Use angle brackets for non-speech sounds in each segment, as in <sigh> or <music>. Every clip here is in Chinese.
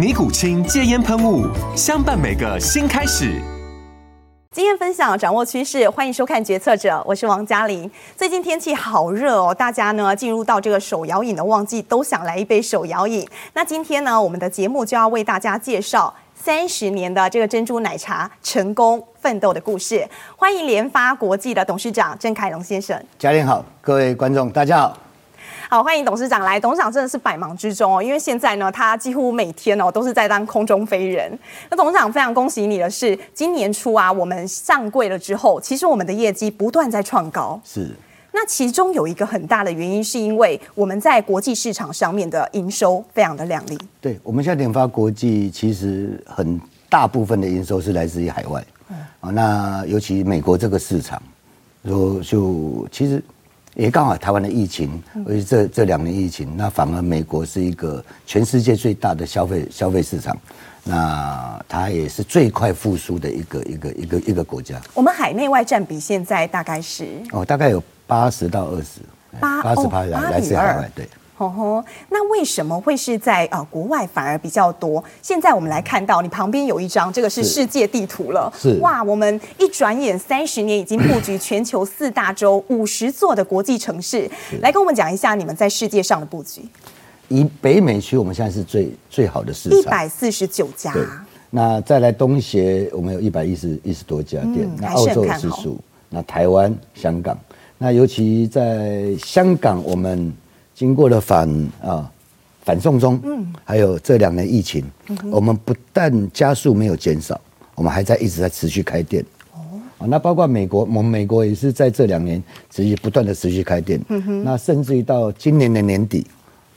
尼古清戒烟喷雾，相伴每个新开始。经验分享，掌握趋势，欢迎收看《决策者》，我是王嘉玲。最近天气好热哦，大家呢进入到这个手摇饮的旺季，都想来一杯手摇饮。那今天呢，我们的节目就要为大家介绍三十年的这个珍珠奶茶成功奋斗的故事。欢迎联发国际的董事长郑凯龙先生。嘉玲好，各位观众大家好。好，欢迎董事长来。董事长真的是百忙之中哦，因为现在呢，他几乎每天哦都是在当空中飞人。那董事长非常恭喜你的是，今年初啊，我们上柜了之后，其实我们的业绩不断在创高。是。那其中有一个很大的原因，是因为我们在国际市场上面的营收非常的亮丽。对，我们现在联发国际其实很大部分的营收是来自于海外。嗯。啊，那尤其美国这个市场，说就其实。也刚好台湾的疫情，而且这这两年疫情，那反而美国是一个全世界最大的消费消费市场，那它也是最快复苏的一个一个一个一个国家。我们海内外占比现在大概是哦，大概有八十到二十，八八十趴来来自海外，对。哦吼，那为什么会是在呃国外反而比较多？现在我们来看到你旁边有一张，这个是世界地图了。是哇，我们一转眼三十年已经布局全球四大洲 <laughs> 五十座的国际城市。来跟我们讲一下你们在世界上的布局。以北美区，我们现在是最最好的市场，一百四十九家。那再来东协，我们有一百一十一十多家店。嗯、那澳洲是数，那台湾、香港，那尤其在香港，我们。经过了反啊反送中，嗯，还有这两年疫情，嗯，我们不但加速没有减少，我们还在一直在持续开店。哦，那包括美国，我们美国也是在这两年持续不断的持续开店。嗯哼，那甚至于到今年的年底，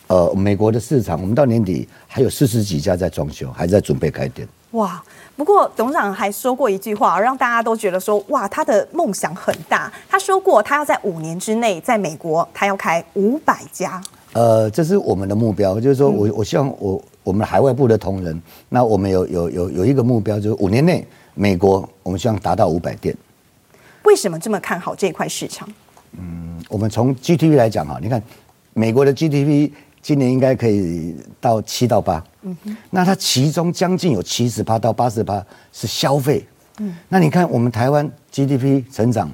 呃，美国的市场，我们到年底还有四十几家在装修，还在准备开店。哇！不过董事长还说过一句话，让大家都觉得说，哇，他的梦想很大。他说过，他要在五年之内，在美国，他要开五百家。呃，这是我们的目标，就是说我我希望我我们海外部的同仁，那我们有有有有一个目标，就是五年内美国，我们希望达到五百店。为什么这么看好这块市场？嗯，我们从 GDP 来讲哈，你看美国的 GDP。今年应该可以到七到八，嗯哼，那它其中将近有七十趴到八十趴是消费，嗯，那你看我们台湾 GDP 成长，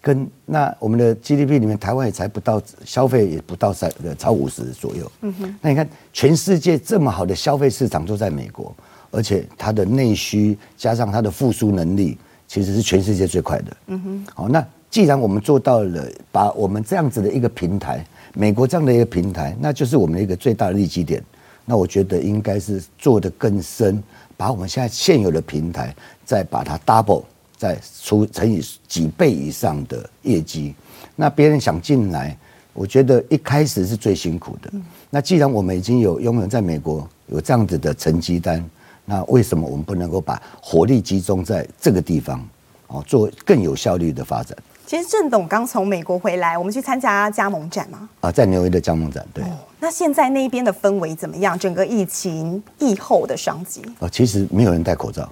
跟那我们的 GDP 里面，台湾也才不到消费也不到三超五十左右，嗯哼，那你看全世界这么好的消费市场都在美国，而且它的内需加上它的复苏能力，其实是全世界最快的，嗯哼，好，那既然我们做到了，把我们这样子的一个平台。美国这样的一个平台，那就是我们的一个最大的利基点。那我觉得应该是做得更深，把我们现在现有的平台再把它 double，再除乘以几倍以上的业绩。那别人想进来，我觉得一开始是最辛苦的。那既然我们已经有拥有在美国有这样子的成绩单，那为什么我们不能够把火力集中在这个地方，哦，做更有效率的发展？其实郑董刚从美国回来，我们去参加加盟展吗？啊，在纽约的加盟展，对。哦，那现在那边的氛围怎么样？整个疫情疫后的商机？哦，其实没有人戴口罩，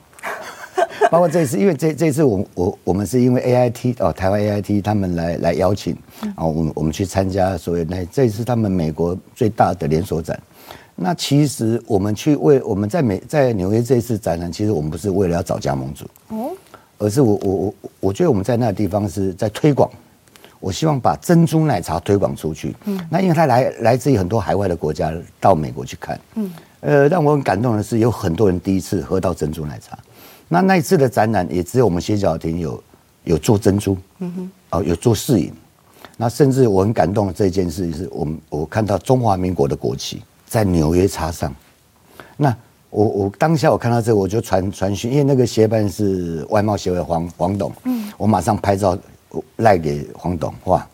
<laughs> 包括这次，因为这这次我我我们是因为 AIT 哦，台湾 AIT 他们来来邀请，然后我们我们去参加所谓那这次他们美国最大的连锁展。那其实我们去为我们在美在纽约这次展览，其实我们不是为了要找加盟主哦。而是我我我我觉得我们在那个地方是在推广，我希望把珍珠奶茶推广出去。嗯，那因为它来来自于很多海外的国家到美国去看。嗯，呃，让我很感动的是有很多人第一次喝到珍珠奶茶。那那一次的展览也只有我们歇脚亭有有做珍珠，嗯哼，哦，有做试饮。那甚至我很感动的这件事是我们我看到中华民国的国旗在纽约插上。那我我当下我看到这个，我就传传讯，因为那个协办是外贸协会黄黄董，嗯，我马上拍照赖给黄董，哇，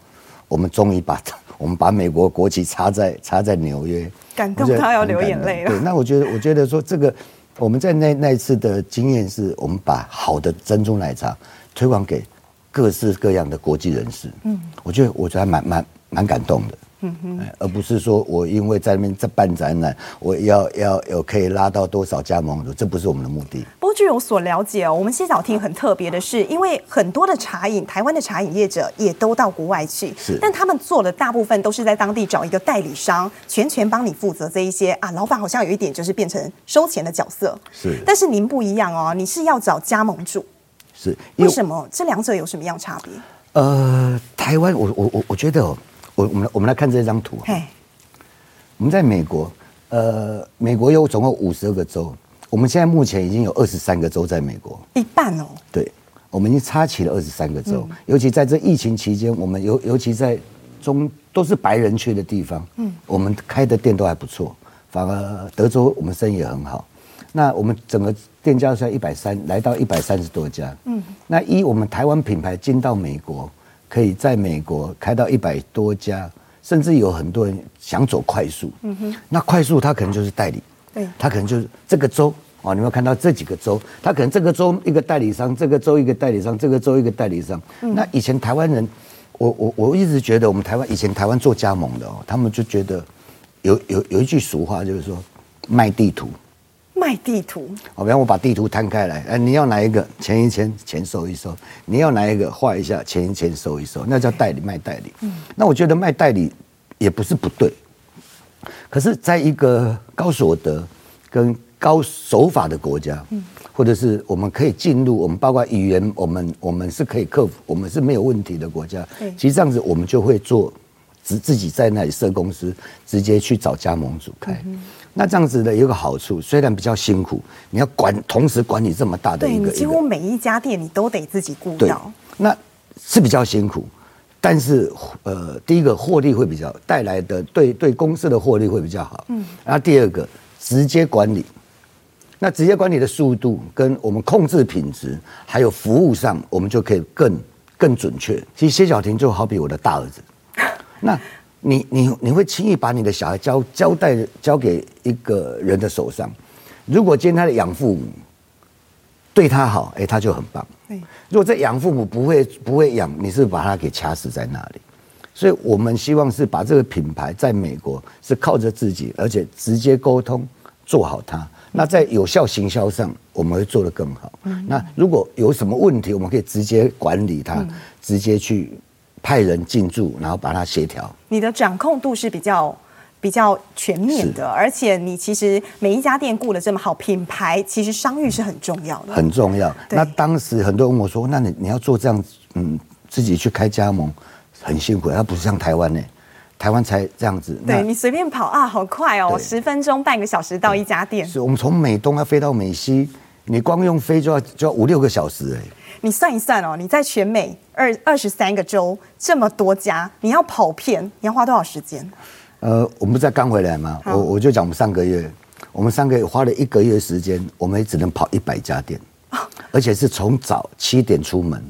我们终于把我们把美国国旗插在插在纽约，感动他要流眼泪了。对，那我觉得我觉得说这个我们在那那一次的经验是，我们把好的珍珠奶茶推广给各式各样的国际人士，嗯，我觉得我觉得还蛮蛮蛮感动的。嗯哼，而不是说我因为在那边在办展览，我要要有可以拉到多少加盟主，这不是我们的目的。不过据我所了解哦，我们西早厅很特别的是，因为很多的茶饮，台湾的茶饮业者也都到国外去，是，但他们做的大部分都是在当地找一个代理商，全权帮你负责这一些啊。老板好像有一点就是变成收钱的角色，是。但是您不一样哦，你是要找加盟主，是。为什么这两者有什么样差别？呃，台湾，我我我我觉得哦。我我们我们来看这张图。嘿，我们在美国，呃，美国有总共五十二个州，我们现在目前已经有二十三个州在美国，一半哦。对，我们已经插起了二十三个州，尤其在这疫情期间，我们尤尤其在中都是白人区的地方，嗯，我们开的店都还不错，反而德州我们生意也很好。那我们整个店家在一百三，来到一百三十多家，嗯，那一我们台湾品牌进到美国。可以在美国开到一百多家，甚至有很多人想走快速。嗯哼，那快速他可能就是代理，对，他可能就是这个州哦，你有没有看到这几个州？他可能这个州一个代理商，这个州一个代理商，这个州一个代理商。嗯、那以前台湾人，我我我一直觉得我们台湾以前台湾做加盟的哦，他们就觉得有有有一句俗话就是说卖地图。卖地图，好，比方我把地图摊开来，哎，你要哪一个，签一签，钱收一收；你要哪一个，画一下，签一签，收一收，那叫代理卖代理。嗯，那我觉得卖代理也不是不对，可是在一个高所得跟高守法的国家，嗯，或者是我们可以进入，我们包括语言，我们我们是可以克服，我们是没有问题的国家。对，其实这样子我们就会做，自自己在那里设公司，直接去找加盟主开。嗯那这样子的有个好处，虽然比较辛苦，你要管同时管理这么大的一个，对，你几乎每一家店你都得自己顾到，那是比较辛苦，但是呃，第一个获利会比较带来的对对公司的获利会比较好，嗯，然后第二个直接管理，那直接管理的速度跟我们控制品质还有服务上，我们就可以更更准确。其实谢小婷就好比我的大儿子，那。你你你会轻易把你的小孩交交代交给一个人的手上，如果今天他的养父母对他好，哎，他就很棒。如果这养父母不会不会养，你是把他给掐死在那里。所以我们希望是把这个品牌在美国是靠着自己，而且直接沟通做好它。那在有效行销上，我们会做得更好。那如果有什么问题，我们可以直接管理它，直接去。派人进驻，然后把它协调。你的掌控度是比较比较全面的，而且你其实每一家店顾得这么好，品牌其实商誉是很重要的，很重要。那当时很多人问我说：“那你你要做这样子，嗯，自己去开加盟，很辛苦。它不是像台湾呢，台湾才这样子。对你随便跑啊，好快哦，十分钟、半个小时到一家店。是我们从美东要飞到美西，你光用飞就要就要五六个小时哎。你算一算哦，你在全美二二十三个州这么多家，你要跑遍，你要花多少时间？呃，我们不是刚回来吗？我我就讲我们上个月，我们上个月花了一个月时间，我们也只能跑一百家店，而且是从早七点出门，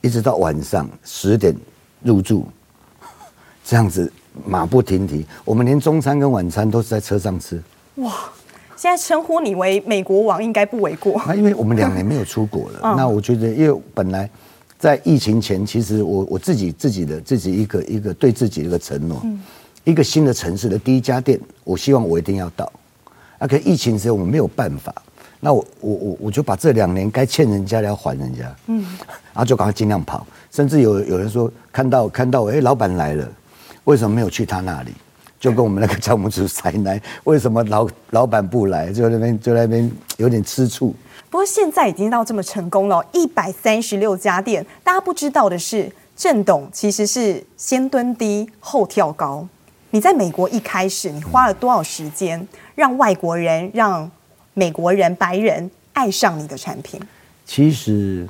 一直到晚上十点入住，这样子马不停蹄。我们连中餐跟晚餐都是在车上吃。哇！现在称呼你为美国王应该不为过。那因为我们两年没有出国了，那我觉得，因为本来在疫情前，其实我我自己自己的自己一个一个对自己的一个承诺，一个新的城市的第一家店，我希望我一定要到。啊，可疫情时候我们没有办法，那我我我我就把这两年该欠人家的要还人家，嗯，然后就赶快尽量跑，甚至有有人说看到看到哎，老板来了，为什么没有去他那里？就跟我们那个加盟主塞奶，为什么老老板不来？就那边就那边有点吃醋。不过现在已经到这么成功了，一百三十六家店。大家不知道的是，郑董其实是先蹲低后跳高。你在美国一开始，你花了多少时间让外国人、让美国人、白人爱上你的产品？其实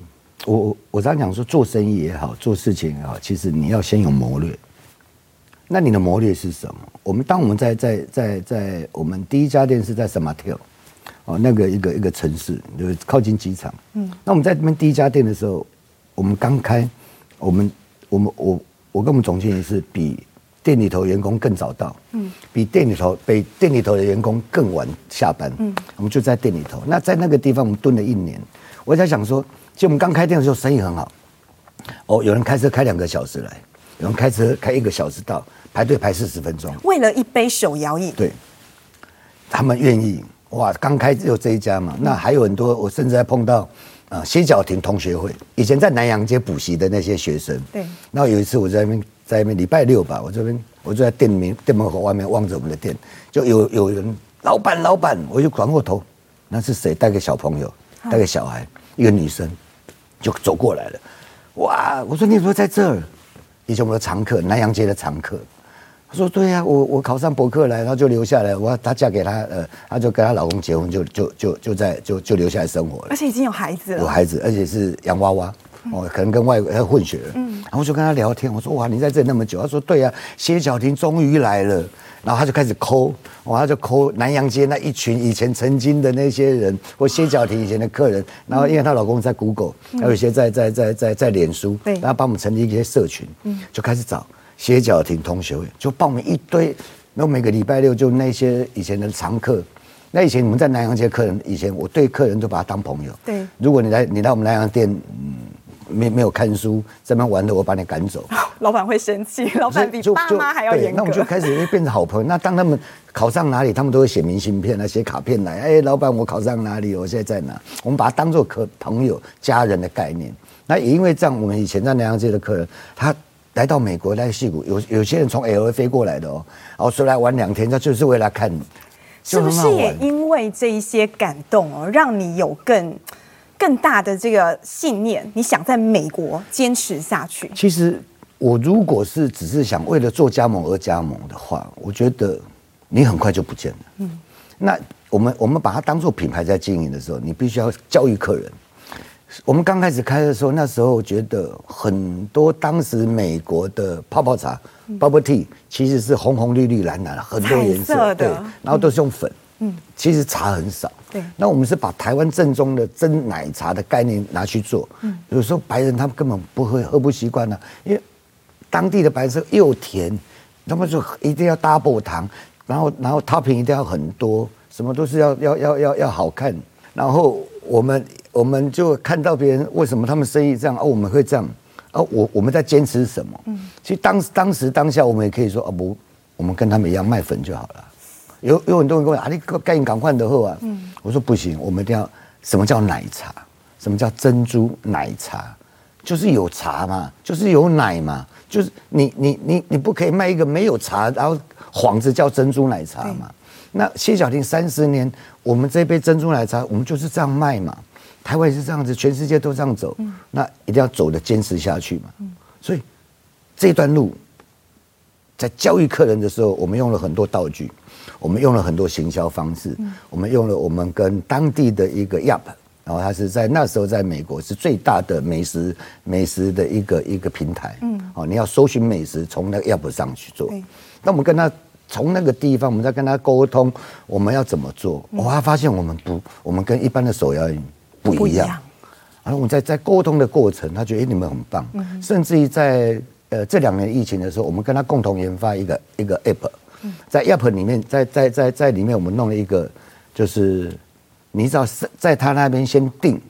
我我我常讲说，做生意也好，做事情也好，其实你要先有谋略。那你的谋略是什么？我们当我们在在在在我们第一家店是在圣马特，哦，那个一个一个城市，就是靠近机场。嗯。那我们在这边第一家店的时候，我们刚开，我们我们我我跟我们总经理是比店里头员工更早到，嗯，比店里头比店里头的员工更晚下班，嗯，我们就在店里头。那在那个地方我们蹲了一年，我在想说，其实我们刚开店的时候生意很好，哦，有人开车开两个小时来。有人开车开一个小时到，排队排四十分钟，为了一杯手摇饮。对，他们愿意哇！刚开只有这一家嘛，那还有很多。我甚至还碰到啊，歇脚亭同学会，以前在南洋街补习的那些学生。对。然后有一次我在那边，在那边礼拜六吧，我这边我就在店门店门口外面望着我们的店，就有有人老板老板，我就转过头，那是谁？带个小朋友，带个小孩，一个女生就走过来了。哇！我说你怎么在这儿？以前我们的常客，南洋街的常客，他说：“对呀、啊，我我考上伯克莱，然后就留下来。我她嫁给他，呃，她就跟她老公结婚，就就就就在就就留下来生活了。而且已经有孩子了，有孩子，而且是洋娃娃，哦，可能跟外国混血了。嗯，然后我就跟他聊天，我说：哇，你在这里那么久？他说：对呀、啊，歇脚亭终于来了。然后他就开始抠，哇，他就抠南洋街那一群以前曾经的那些人，或歇脚亭以前的客人。然后因为她老公在 Google，还有一些在在在在在脸书，对，然后帮我们成立一些社群，嗯，就开始找歇脚亭同学会，就报名一堆。然后每个礼拜六就那些以前的常客，那以前你们在南洋街客人，以前我对客人都把他当朋友。对，如果你来你来我们南洋店，嗯。没没有看书，这边玩的，我把你赶走，<laughs> 老板会生气。老板比爸妈还要严格。那我们就开始变成好朋友。那当他们考上哪里，他们都会写明信片啊，写卡片来。哎，老板，我考上哪里？我现在在哪？我们把它当做可朋友、家人的概念。那也因为这样，我们以前在南洋街的客人，他来到美国来戏谷，有有些人从 LA 飞过来的哦，然后出来玩两天，他就是为了看你。是不是也因为这一些感动哦，让你有更？更大的这个信念，你想在美国坚持下去？其实，我如果是只是想为了做加盟而加盟的话，我觉得你很快就不见了。嗯，那我们我们把它当做品牌在经营的时候，你必须要教育客人。我们刚开始开的时候，那时候觉得很多当时美国的泡泡茶 （bubble tea） 其实是红红绿绿蓝蓝很多颜色，对，然后都是用粉。嗯，其实茶很少。对，那我们是把台湾正宗的真奶茶的概念拿去做。嗯，有时候白人他们根本不会喝不习惯呢，因为当地的白色又甜，他们就一定要 double 糖，然后然后 topping 一定要很多，什么都是要要要要要好看。然后我们我们就看到别人为什么他们生意这样，哦，我们会这样，哦，我我们在坚持什么？嗯，其实当当时当下我们也可以说，哦不，我们跟他们一样卖粉就好了。有有很多人跟我讲啊，你赶紧赶快的喝啊！嗯，我说不行，我们一定要什么叫奶茶？什么叫珍珠奶茶？就是有茶嘛，就是有奶嘛，就是你你你你不可以卖一个没有茶，然后幌子叫珍珠奶茶嘛。那谢小婷三十年，我们这杯珍珠奶茶，我们就是这样卖嘛。台湾也是这样子，全世界都这样走，那一定要走的坚持下去嘛。所以这段路在教育客人的时候，我们用了很多道具。我们用了很多行销方式，我们用了我们跟当地的一个 Yelp，然后它是在那时候在美国是最大的美食美食的一个一个平台，嗯，哦，你要搜寻美食从那个 Yelp 上去做，那我们跟他从那个地方，我们在跟他沟通，我们要怎么做？我还发现我们不，我们跟一般的手摇饮不一样，然后我们在在沟通的过程，他觉得哎你们很棒，甚至于在呃这两年疫情的时候，我们跟他共同研发一个一个 App。在 App 里面，在在在在里面，我们弄了一个，就是你只要是在他那边先定，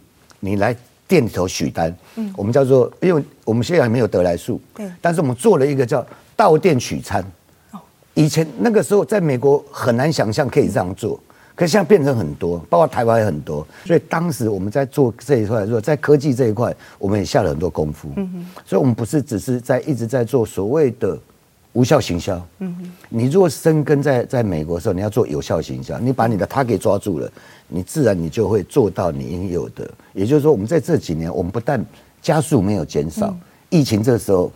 你来店里头取单。嗯，我们叫做，因为我们现在还没有得来速，对，但是我们做了一个叫到店取餐。哦，以前那个时候在美国很难想象可以这样做，可是现在变成很多，包括台湾也很多。所以当时我们在做这一块来说，在科技这一块，我们也下了很多功夫。嗯哼，所以我们不是只是在一直在做所谓的。无效行销，嗯哼，你如果生根在在美国的时候，你要做有效行销，你把你的他给抓住了，你自然你就会做到你应有的。也就是说，我们在这几年，我们不但加速没有减少，疫情这时候，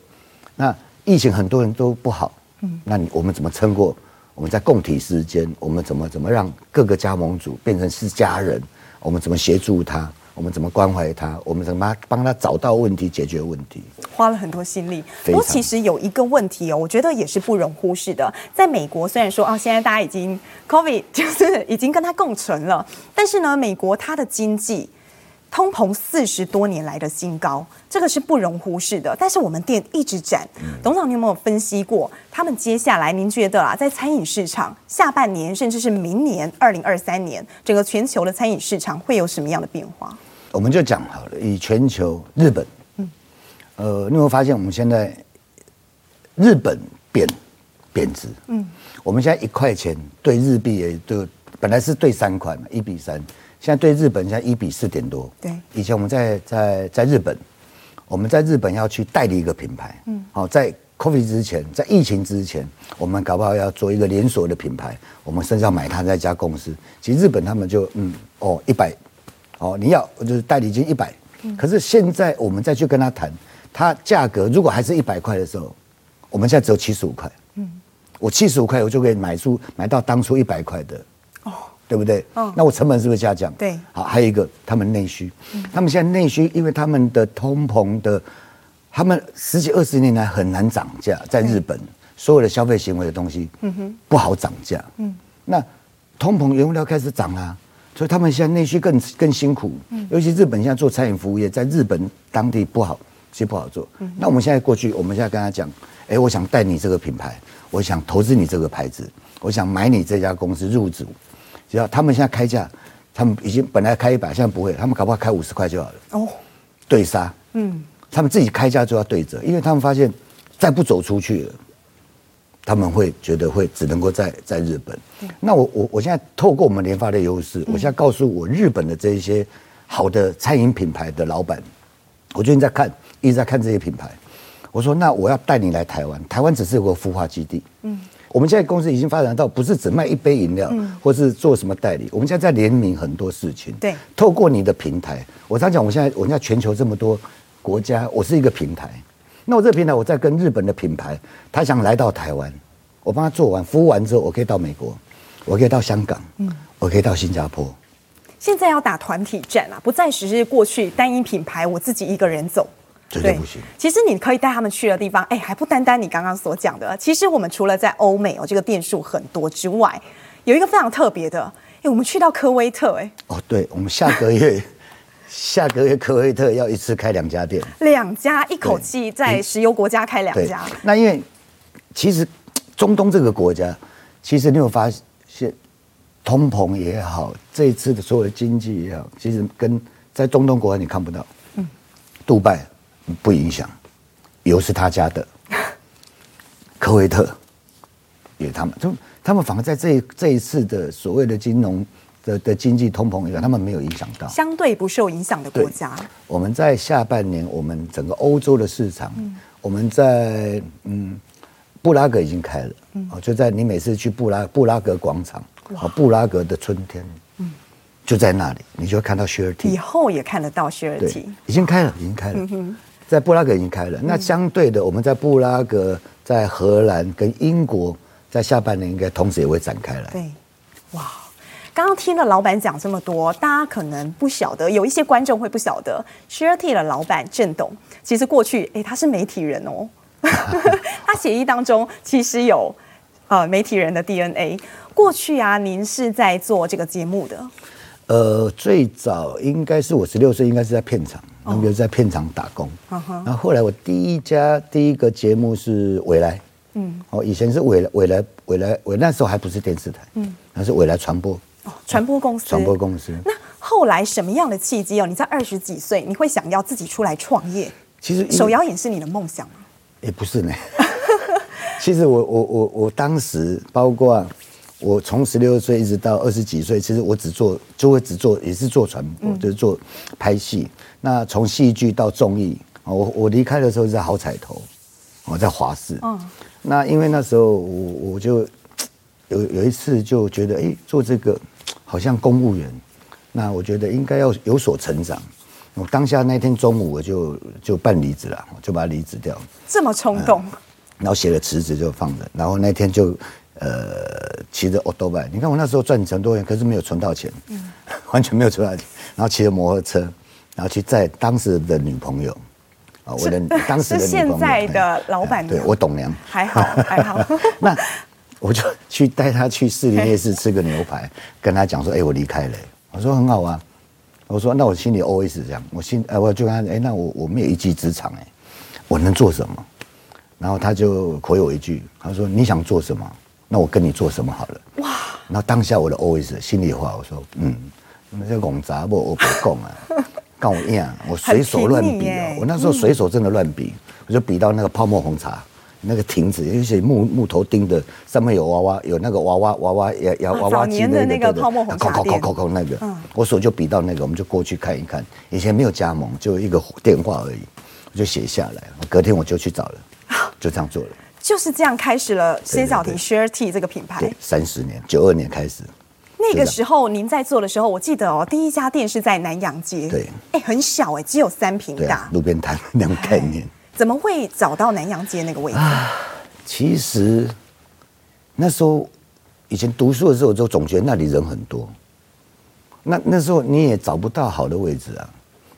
那疫情很多人都不好，嗯，那你我们怎么撑过？我们在共体时间，我们怎么怎么让各个加盟组变成是家人？我们怎么协助他？我们怎么关怀他，我们怎么帮他找到问题，解决问题，花了很多心力。不过其实有一个问题哦，我觉得也是不容忽视的。在美国，虽然说啊，现在大家已经 COVID 就是已经跟他共存了，但是呢，美国它的经济。通膨四十多年来的新高，这个是不容忽视的。但是我们店一直涨，董事长，你有没有分析过？他们接下来，您觉得啊，在餐饮市场下半年，甚至是明年二零二三年，整个全球的餐饮市场会有什么样的变化？我们就讲好了，以全球日本，嗯，呃，你有没有发现我们现在日本贬贬值？嗯，我们现在一块钱兑日币也就本来是对三块嘛，一比三。现在对日本现在一比四点多。对，以前我们在在在日本，我们在日本要去代理一个品牌，嗯，好，在 COVID 之前，在疫情之前，我们搞不好要做一个连锁的品牌，我们甚至要买他那家公司。其实日本他们就嗯哦一百，哦你要就是代理金一百，可是现在我们再去跟他谈，他价格如果还是一百块的时候，我们现在只有七十五块，嗯，我七十五块我就可以买出买到当初一百块的。哦。对不对？哦，那我成本是不是下降？对，好，还有一个，他们内需，嗯、他们现在内需，因为他们的通膨的，他们十几二十年来很难涨价，在日本，所有的消费行为的东西，嗯哼，不好涨价，嗯，那通膨原物料开始涨啊，所以他们现在内需更更辛苦，嗯，尤其日本现在做餐饮服务业，在日本当地不好，其实不好做，嗯，那我们现在过去，我们现在跟他讲，哎，我想带你这个品牌，我想投资你这个牌子，我想买你这家公司入主。只要他们现在开价，他们已经本来开一百，现在不会，他们搞不好开五十块就好了。哦，对杀，嗯，他们自己开价就要对折，因为他们发现再不走出去了，他们会觉得会只能够在在日本。那我我我现在透过我们联发的优势，我现在告诉我日本的这一些好的餐饮品牌的老板，我最近在看，一直在看这些品牌，我说那我要带你来台湾，台湾只是有个孵化基地，嗯。我们现在公司已经发展到不是只卖一杯饮料，或是做什么代理。我们现在在联名很多事情。对，透过你的平台，我常讲，我现在我现在全球这么多国家，我是一个平台。那我这个平台，我在跟日本的品牌，他想来到台湾，我帮他做完服务完之后，我可以到美国，我可以到香港，嗯，我可以到新加坡。现在要打团体战啊，不再只是过去单一品牌，我自己一个人走。绝对不行。其实你可以带他们去的地方，哎，还不单单你刚刚所讲的。其实我们除了在欧美哦，这个店数很多之外，有一个非常特别的，哎，我们去到科威特，哎，哦，对，我们下个月下个月科威特要一次开两家店，两家一口气在石油国家开两家。那因为其实中东这个国家，其实你有发现，通膨也好，这一次的所有的经济也好，其实跟在中东国家你看不到，嗯，杜拜。不影响，油是他家的，科威特也他们，就他们反而在这这一次的所谓的金融的的经济通膨里，他们没有影响到，相对不受影响的国家。我们在下半年，我们整个欧洲的市场，嗯、我们在嗯布拉格已经开了，哦、嗯，就在你每次去布拉布拉格广场，布拉格的春天，嗯。就在那里，你就会看到 Share Tea，以后也看得到 Share Tea，已经开了，已经开了。在布拉格已经开了，那相对的，我们在布拉格、在荷兰跟英国，在下半年应该同时也会展开来。对，哇，刚刚听了老板讲这么多，大家可能不晓得，有一些观众会不晓得，Share Tea 的老板郑董，其实过去哎他是媒体人哦，<laughs> 他协议当中其实有呃媒体人的 DNA。过去啊，您是在做这个节目的？呃，最早应该是我十六岁，应该是在片场。然后就在片场打工，然后后来我第一家第一个节目是未来，嗯，哦，以前是未来未来未来我那时候还不是电视台，嗯，那是未来传播，哦，传播公司，传播公司。那后来什么样的契机哦？你在二十几岁，你会想要自己出来创业？其实手摇饮是你的梦想吗？也不是呢。<laughs> 其实我我我我当时包括。我从十六岁一直到二十几岁，其实我只做，就会只做，也是做传播，就是做拍戏。那从戏剧到综艺，我我离开的时候是在好彩头，我在华视。嗯。那因为那时候我我就有有一次就觉得，哎，做这个好像公务员，那我觉得应该要有所成长。我当下那天中午我就就办离职了，就把它离职掉。这么冲动？然后写了辞职就放着，然后那天就。呃，骑着欧兜拜，你看我那时候赚很多钱，可是没有存到钱，嗯，<laughs> 完全没有存到钱。然后骑着摩托车，然后去载当时的女朋友，啊，我的当时的女朋友，现在的老板娘，对我董娘，还好还好。<laughs> 那我就去带他去士林夜市吃个牛排，<laughs> 跟他讲说，哎，我离开了。我说很好啊。我说那我心里 always 这样，我心哎，我就跟他哎，那我我没有一技之长哎，我能做什么？然后他就回我一句，他说你想做什么？那我跟你做什么好了。哇！然后当下我的 always 心里话，我说嗯，那些拱杂不我不讲啊，<laughs> 跟我一样，我随手乱比哦，我那时候随手真的乱比，我就比到那个泡沫红茶。那个亭子，有些木木头钉的，上面有娃娃，有那个娃娃娃娃摇摇娃娃机的那个泡沫红茶店，那个，我手就比到那个，我们就过去看一看。以前没有加盟，就一个电话而已，我就写下来。隔天我就去找了，就这样做了。就是这样开始了歇脚亭 Share Tea 这个品牌。三十年，九二年开始。那个时候您在做的时候，我记得哦，第一家店是在南阳街。对。哎，很小哎，只有三平大，路边摊那种概念。怎么会找到南洋街那个位置？啊，其实那时候以前读书的时候，就总觉得那里人很多。那那时候你也找不到好的位置啊。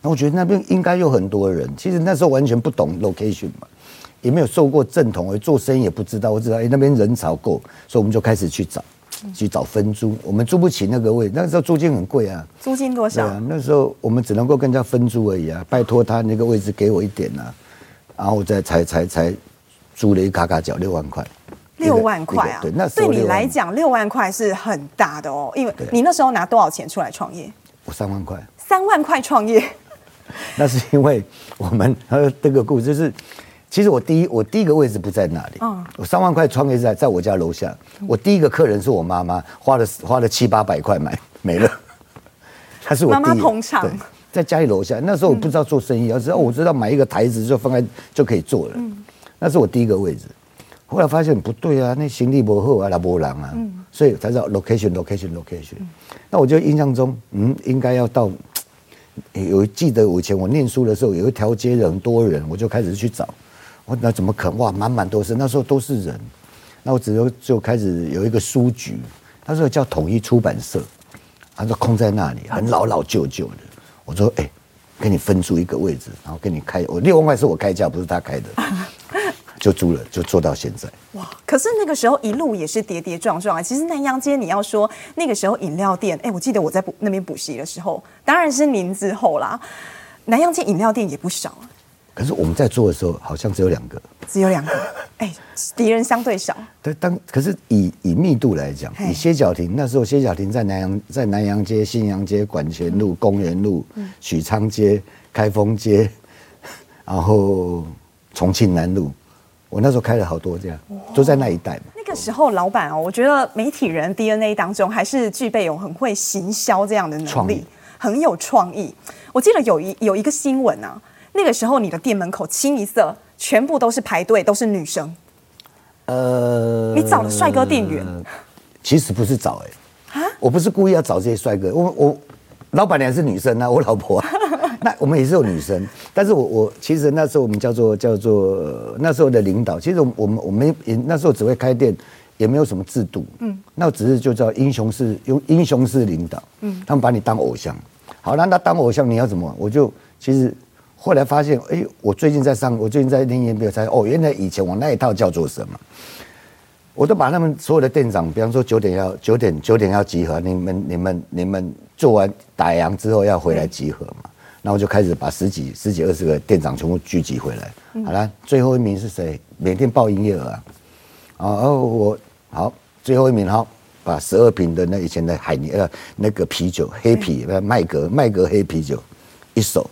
那我觉得那边应该有很多人。其实那时候完全不懂 location 嘛，也没有受过正统，做生意也不知道。我知道哎，那边人潮够，所以我们就开始去找，去找分租。我们租不起那个位，那时候租金很贵啊。租金多少？啊，那时候我们只能够跟人家分租而已啊。拜托他那个位置给我一点啊。然后再才才才租了一卡卡角六万块，六万块啊！对，那对你来讲六万块是很大的哦，因为你那时候拿多少钱出来创业？我三万块。三万块创业？<laughs> 那是因为我们呃 <laughs> 这个故事就是，其实我第一我第一个位置不在那里，嗯，我三万块创业是在在我家楼下，我第一个客人是我妈妈，花了花了七八百块买没了，<laughs> 她是我妈妈捧场。在家里楼下，那时候我不知道做生意，要知道我知道买一个台子就放在就可以做了。那是我第一个位置。后来发现不对啊，那行李不厚啊，那波浪啊，所以才知道 location location location。那我就印象中，嗯，应该要到。有记得我以前我念书的时候，有一条街人很多人，我就开始去找。我那怎么可能？哇，满满都是，那时候都是人。那我只有就开始有一个书局，那时候叫统一出版社，它就空在那里，很老老旧旧的。我说：“哎、欸，给你分租一个位置，然后给你开。我六万块是我开价，不是他开的，<laughs> 就租了，就做到现在。哇！可是那个时候一路也是跌跌撞撞啊。其实南洋街，你要说那个时候饮料店，哎、欸，我记得我在补那边补习的时候，当然是您之后啦。南洋街饮料店也不少啊。可是我们在做的时候，好像只有两个，只有两个。哎、欸，敌人相对少。对，当可是以以密度来讲，以歇脚亭那时候，歇脚亭在南洋，在南洋街、新阳街、管前路、公园路、许昌街、开封街，<laughs> 然后重庆南路，我那时候开了好多家，都在那一带嘛。那个时候，老板哦，我觉得媒体人 DNA 当中还是具备有很会行销这样的能力，很有创意。我记得有一有一个新闻啊。那个时候，你的店门口清一色全部都是排队，都是女生。呃，你找了帅哥店员？其实不是找哎、欸，啊，我不是故意要找这些帅哥。我我老板娘是女生啊，我老婆、<laughs> 啊，那我们也是有女生。但是我我其实那时候我们叫做叫做那时候的领导，其实我们我们也那时候只会开店，也没有什么制度。嗯，那只是就叫英雄式用英雄式领导。嗯，他们把你当偶像。好，那那当偶像你要怎么？我就其实。后来发现，哎，我最近在上，我最近在念研没有才哦，原来以前我那一套叫做什么？我都把他们所有的店长，比方说九点要九点九点要集合，你们你们你们做完打烊之后要回来集合嘛？然后我就开始把十几十几二十个店长全部聚集回来。好了，最后一名是谁？每天报营业额啊。哦，我好，最后一名好，把十二瓶的那以前的海尼呃那个啤酒黑啤麦格麦格黑啤酒一手。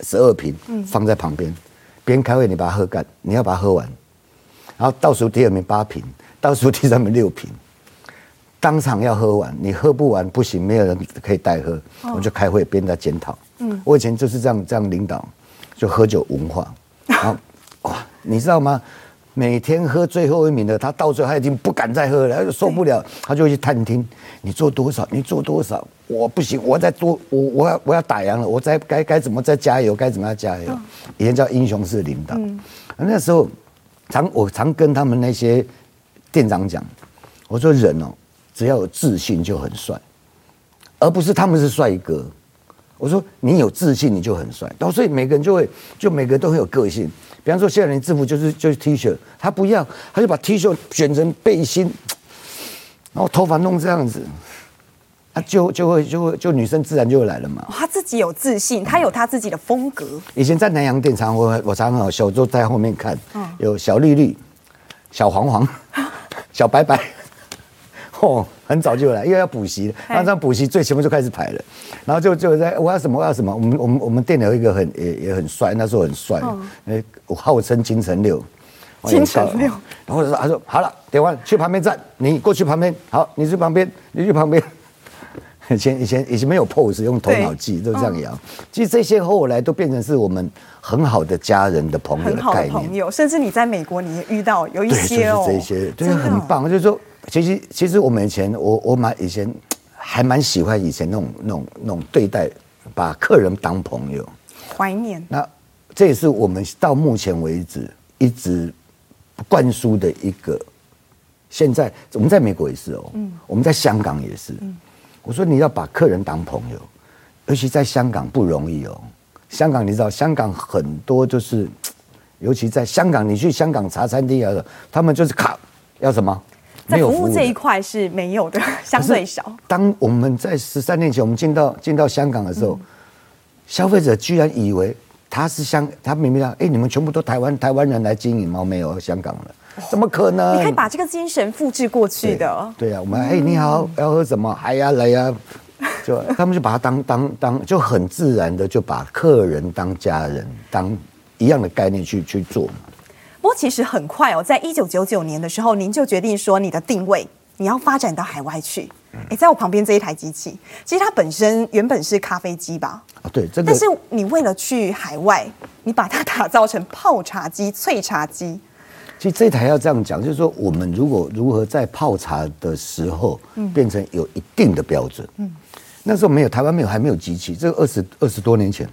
十二瓶放在旁边，别人开会你把它喝干，你要把它喝完。然后倒数第二名八瓶，倒数第三名六瓶，当场要喝完。你喝不完不行，没有人可以代喝。我就开会，别人在检讨。嗯，我以前就是这样这样领导，就喝酒文化。然后哇，你知道吗？每天喝最后一名的，他到最后他已经不敢再喝了，他就受不了，他就去探听你做多少，你做多少，我不行，我再多，我我要我要打烊了，我再该该怎么再加油，该怎么样加油？以前叫英雄式领导。那时候常我常跟他们那些店长讲，我说人哦，只要有自信就很帅，而不是他们是帅哥，我说你有自信你就很帅，然后所以每个人就会就每个人都很有个性。比方说现在人制服就是就是 T 恤，他不要，他就把 T 恤卷成背心，然后头发弄这样子，他就就会就会就女生自然就会来了嘛。他自己有自信，他有他自己的风格。以前在南洋电厂，我我常常小时候在后面看，有小绿绿、小黄黄、<laughs> 小白白。哦，很早就来，因为要补习，然后这样补习最前面就开始排了，然后就就在我要什么我要什么，我们我们我们店里有一个很也也很帅，那时候很帅，哎、嗯，我号称金城六，金城六，然后他说他说好了，点完去旁边站，你过去旁边，好，你去旁边，你去旁边，以前以前以前没有 pose，用头脑记，都这样摇，其实这些后来都变成是我们很好的家人的朋友的概念，朋友，甚至你在美国你也遇到有一些哦，就是、这些。对，很棒，就是说。其实，其实我们以前，我我蛮以前还蛮喜欢以前那种那种那种对待，把客人当朋友，怀念。那这也是我们到目前为止一直灌输的一个。现在我们在美国也是哦，嗯，我们在香港也是。嗯，我说你要把客人当朋友，尤其在香港不容易哦。香港你知道，香港很多就是，尤其在香港，你去香港茶餐厅啊，他们就是卡要什么？在服务这一块是没有的，<laughs> 相对少。当我们在十三年前我们进到进到香港的时候，嗯、消费者居然以为他是香，他明明讲，哎、欸，你们全部都台湾台湾人来经营吗？没有香港了，怎么可能？你可以把这个精神复制过去的。对呀、啊，我们哎、欸，你好，要喝什么？哎呀，来呀，就他们就把它当 <laughs> 当当，就很自然的就把客人当家人，当一样的概念去去做。不过其实很快哦，在一九九九年的时候，您就决定说你的定位你要发展到海外去。哎，在我旁边这一台机器，其实它本身原本是咖啡机吧？啊，对，这个。但是你为了去海外，你把它打造成泡茶机、萃茶机。其实这台要这样讲，就是说我们如果如何在泡茶的时候，变成有一定的标准。嗯。那时候没有台湾没有还没有机器，这个二十二十多年前，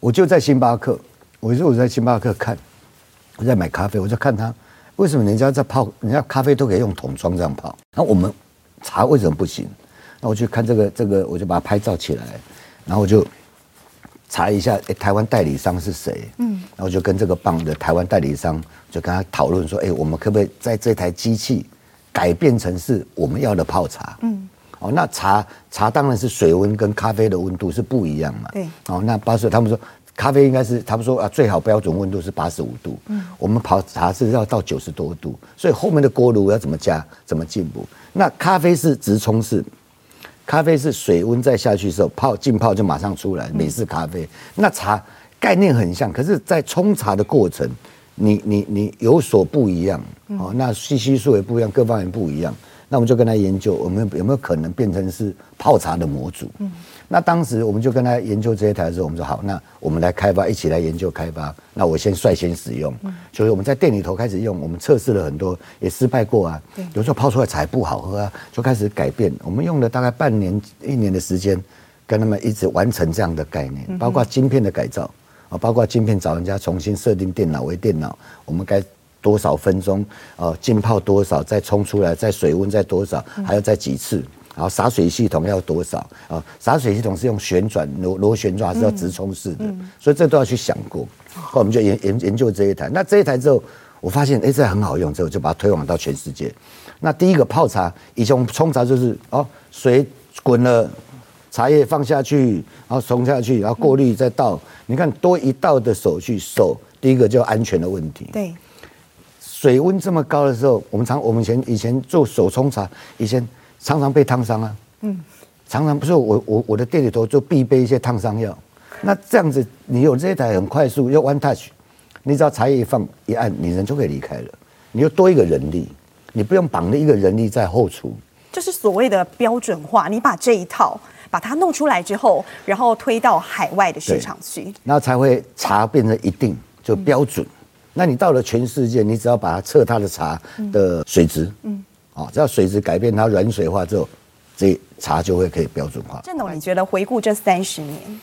我就在星巴克，我就我在星巴克看。我在买咖啡，我就看他为什么人家在泡，人家咖啡都可以用桶装这样泡，那我们茶为什么不行？那我去看这个这个，我就把它拍照起来，然后我就查一下，哎，台湾代理商是谁？嗯，然后我就跟这个棒的台湾代理商就跟他讨论说，哎，我们可不可以在这台机器改变成是我们要的泡茶？嗯，哦，那茶茶当然是水温跟咖啡的温度是不一样嘛。对，哦，那巴士他们说。咖啡应该是他们说啊，最好标准温度是八十五度。嗯，我们泡茶是要到九十多度，所以后面的锅炉要怎么加，怎么进步？那咖啡是直冲式，咖啡是水温再下去的时候泡浸泡就马上出来，美式咖啡。那茶概念很像，可是，在冲茶的过程，你你你有所不一样哦。那吸吸数也不一样，各方面不一样。那我们就跟他研究，我们有没有可能变成是泡茶的模组？嗯。那当时我们就跟他研究这些台的时候，我们说好，那我们来开发，一起来研究开发。那我先率先使用，所以我们在店里头开始用，我们测试了很多，也失败过啊。有时候泡出来茶不好喝啊，就开始改变。我们用了大概半年、一年的时间，跟他们一直完成这样的概念，包括晶片的改造啊，包括晶片找人家重新设定电脑为电脑，我们该多少分钟啊，浸泡多少，再冲出来，再水温再多少，还要再几次。然后洒水系统要多少啊？洒水系统是用旋转螺螺旋状还是要直冲式的？所以这都要去想过。后来我们就研研研究这一台。那这一台之后，我发现哎，这很好用，之后就把它推广到全世界。那第一个泡茶，以前我们冲茶就是哦，水滚了，茶叶放下去，然后冲下去，然后过滤再倒。嗯、你看多一道的手续，手第一个就安全的问题。对，水温这么高的时候，我们常我们以前以前做手冲茶，以前。常常被烫伤啊，嗯，常常不是我我我的店里头就必备一些烫伤药，那这样子你有这一台很快速又 one touch，你只要茶叶一放一按，你人就可以离开了，你又多一个人力，你不用绑了一个人力在后厨，就是所谓的标准化，你把这一套把它弄出来之后，然后推到海外的市场去，那才会茶变成一定就标准，嗯、那你到了全世界，你只要把它测它的茶的水质，嗯。嗯哦，只要水质改变，它软水化之后，这茶就会可以标准化。郑董，你觉得回顾这三十年，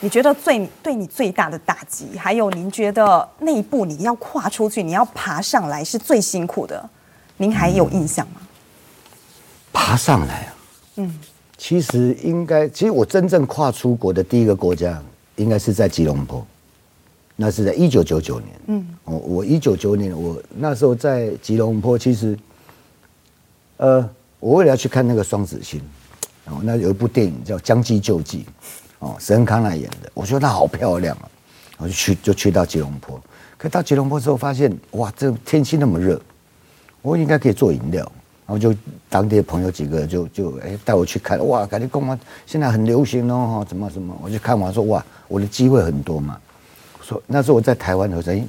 你觉得最对你最大的打击，还有您觉得那一步你要跨出去，你要爬上来是最辛苦的，您还有印象吗？爬上来啊，嗯，其实应该，其实我真正跨出国的第一个国家，应该是在吉隆坡。那是在一九九九年。嗯，我我一九九九年，我那时候在吉隆坡，其实，呃，我为了要去看那个双子星，哦，那有一部电影叫《将计就计》，哦，沈恩康纳演的，我觉得她好漂亮啊，我就去就去到吉隆坡。可到吉隆坡之后，发现哇，这天气那么热，我应该可以做饮料。然后就当地的朋友几个就就哎带我去看，哇，感觉公安现在很流行哦，哈怎么怎么，我就看完说哇，我的机会很多嘛。说那时候我在台湾的时候，哎，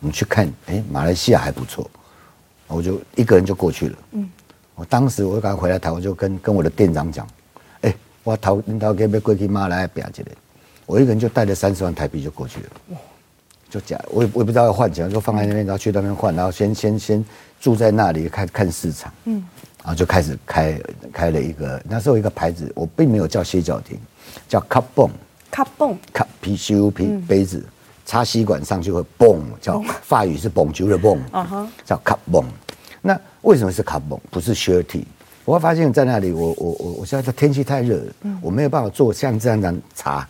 我们去看，哎，马来西亚还不错，我就一个人就过去了。嗯，我当时我刚回来台湾，就跟跟我的店长讲，哎，我头领导给被过去妈来表姐的，我一个人就带了三十万台币就过去了。就假，我也我也不知道要换钱，就放在那边，然后去那边换，然后先先先住在那里看看市场。嗯，然后就开始开开了一个，那时候一个牌子，我并没有叫歇脚亭，叫 Cup Bon，Cup Bon，Cup P C U P 杯子。插吸管上去会蹦，叫法语是蹦球的蹦，叫卡蹦。那为什么是卡蹦？不是 shirty？我会发现，在那里我，我我我我现在天气太热了，我没有办法做像这样的茶。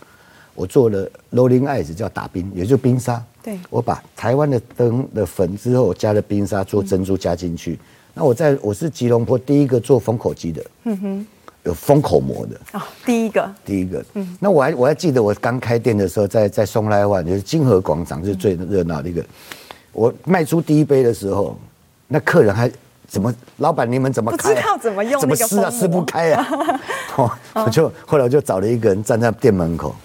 我做了 rolling ice，叫打冰，也就是冰沙。对，我把台湾的灯的粉之后加了冰沙做珍珠加进去。那我在我是吉隆坡第一个做封口机的。嗯哼。有封口膜的哦，第一个，第一个，嗯，那我还我还记得我刚开店的时候在，在在松来湾，就是金河广场，是最热闹的一个。我卖出第一杯的时候，那客人还怎么，老板你们怎么开、啊？不知道怎么用，怎么撕啊，撕不开啊！<laughs> 哦，我就后来我就找了一个人站在店门口，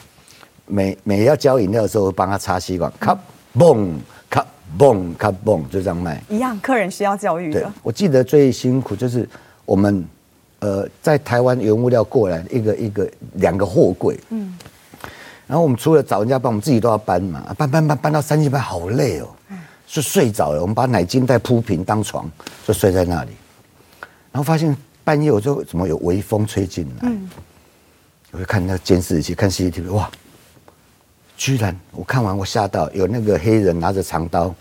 每每要交饮料的时候，帮他插吸管，咔嘣，咔嘣，咔嘣，就这样卖。一样，客人需要教育的。对，我记得最辛苦就是我们。呃，在台湾原物料过来一个一个两个货柜，嗯，然后我们除了找人家帮，我们自己都要搬嘛，搬搬搬搬到三星班好累哦，就睡着了。我们把奶巾袋铺平当床，就睡在那里。然后发现半夜我就怎么有微风吹进来，我就看那个监视器，看 CCTV，哇，居然我看完我吓到，有那个黑人拿着长刀，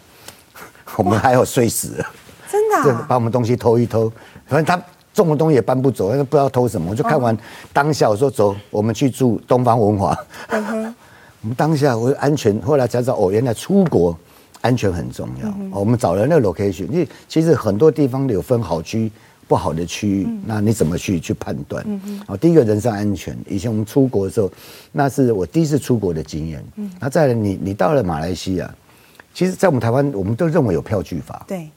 <laughs> 我们还要睡死了，真的，啊，把我们东西偷一偷，反正他。重的东西也搬不走，因为不知道偷什么。我就看完当下，我说走，我们去住东方文华。嗯，<laughs> 我们当下我安全，后来才知道哦，原来出国安全很重要。我们找了那个 location，因为其实很多地方有分好区、不好的区域，那你怎么去去判断？嗯哼，第一个人身安全。以前我们出国的时候，那是我第一次出国的经验。嗯，那再来，你你到了马来西亚，其实，在我们台湾，我们都认为有票据法。对。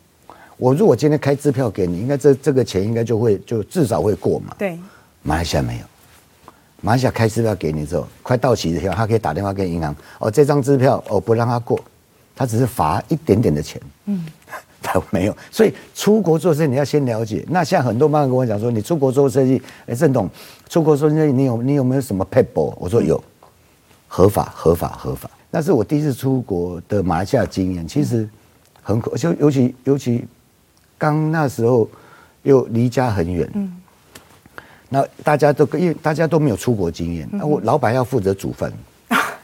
我如果今天开支票给你，应该这这个钱应该就会就至少会过嘛。对，马来西亚没有，马来西亚开支票给你之后，快到期的时候，他可以打电话给银行，哦，这张支票哦不让他过，他只是罚一点点的钱。嗯，<laughs> 他没有，所以出国做生意你要先了解。那像很多妈妈跟我讲说，你出国做生意，哎，郑董，出国做生意你有你有没有什么 paper？？我说有，合法合法合法。那是我第一次出国的马来西亚经验，其实很可，就尤其尤其。刚那时候又离家很远，嗯，那大家都因为大家都没有出国经验，那我老板要负责煮饭，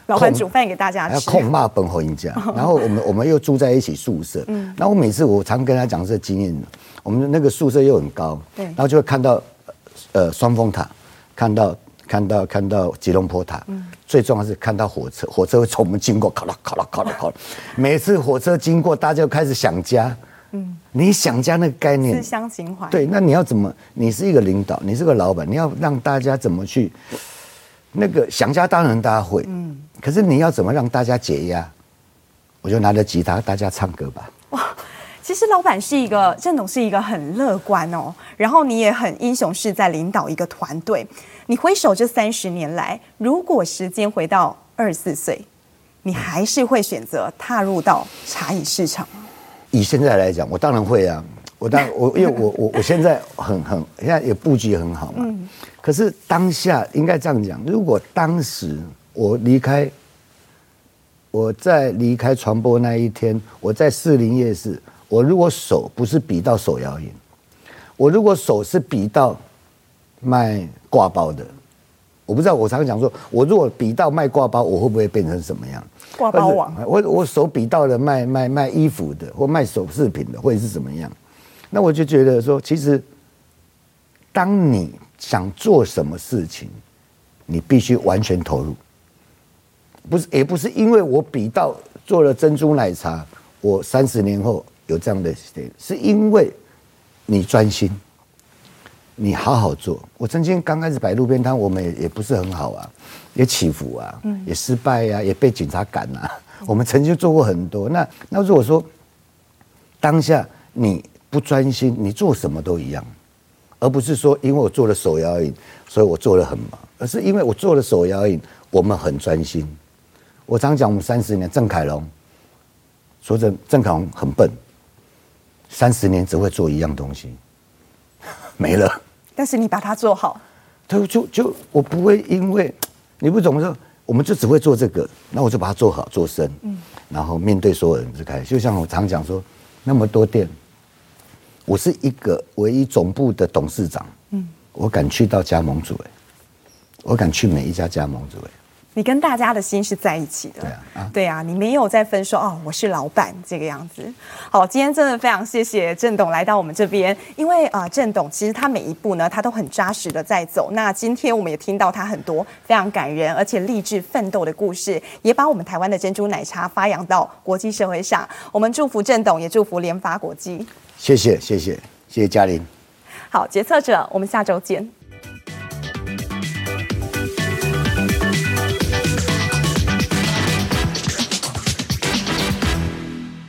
老板煮饭给大家吃，要控骂本侯人家，<laughs> 然后我们我们又住在一起宿舍，嗯，然后我每次我常跟他讲这个经验，我们那个宿舍又很高，对，然后就会看到呃双峰塔，看到看到看到吉隆坡塔，嗯，最重要是看到火车，火车会从我们经过，咔啦咔啦咔啦咔啦，每次火车经过，大家就开始想家。嗯，你想家那个概念，思乡情怀。对，那你要怎么？你是一个领导，你是个老板，你要让大家怎么去？那个想家当然大家会，嗯，可是你要怎么让大家解压？我就拿着吉他，大家唱歌吧。哇，其实老板是一个，郑董是一个很乐观哦，然后你也很英雄式在领导一个团队。你回首这三十年来，如果时间回到二十四岁，你还是会选择踏入到茶饮市场吗？以现在来讲，我当然会啊！我当我因为我我我现在很很现在也布局很好嘛。可是当下应该这样讲，如果当时我离开，我在离开传播那一天，我在士林夜市，我如果手不是比到手摇饮，我如果手是比到卖挂包的，我不知道。我常常讲说，我如果比到卖挂包，我会不会变成什么样？挂包网，我我手比到了卖卖卖衣服的，或卖首饰品的，或者是怎么样？那我就觉得说，其实当你想做什么事情，你必须完全投入。不是，也不是因为我比到做了珍珠奶茶，我三十年后有这样的，是因为你专心，你好好做。我曾经刚开始摆路边摊，我们也也不是很好啊，也起伏啊，也失败呀、啊，也被警察赶啊。我们曾经做过很多。那那如果说当下你不专心，你做什么都一样，而不是说因为我做了手摇饮，所以我做的很忙，而是因为我做了手摇饮，我们很专心。我常讲，我们三十年，郑凯龙说郑郑凯龙很笨，三十年只会做一样东西，<laughs> 没了。但是你把它做好，就就就我不会因为你不懂说，我们就只会做这个，那我就把它做好做深，嗯，然后面对所有人就开始。就像我常讲说，那么多店，我是一个唯一总部的董事长，嗯，我敢去到加盟组，哎，我敢去每一家加盟组，哎。你跟大家的心是在一起的，对啊，啊对啊，你没有在分说哦，我是老板这个样子。好，今天真的非常谢谢郑董来到我们这边，因为啊，郑董其实他每一步呢，他都很扎实的在走。那今天我们也听到他很多非常感人而且励志奋斗的故事，也把我们台湾的珍珠奶茶发扬到国际社会上。我们祝福郑董，也祝福联发国际。谢谢，谢谢，谢谢嘉玲。好，决策者，我们下周见。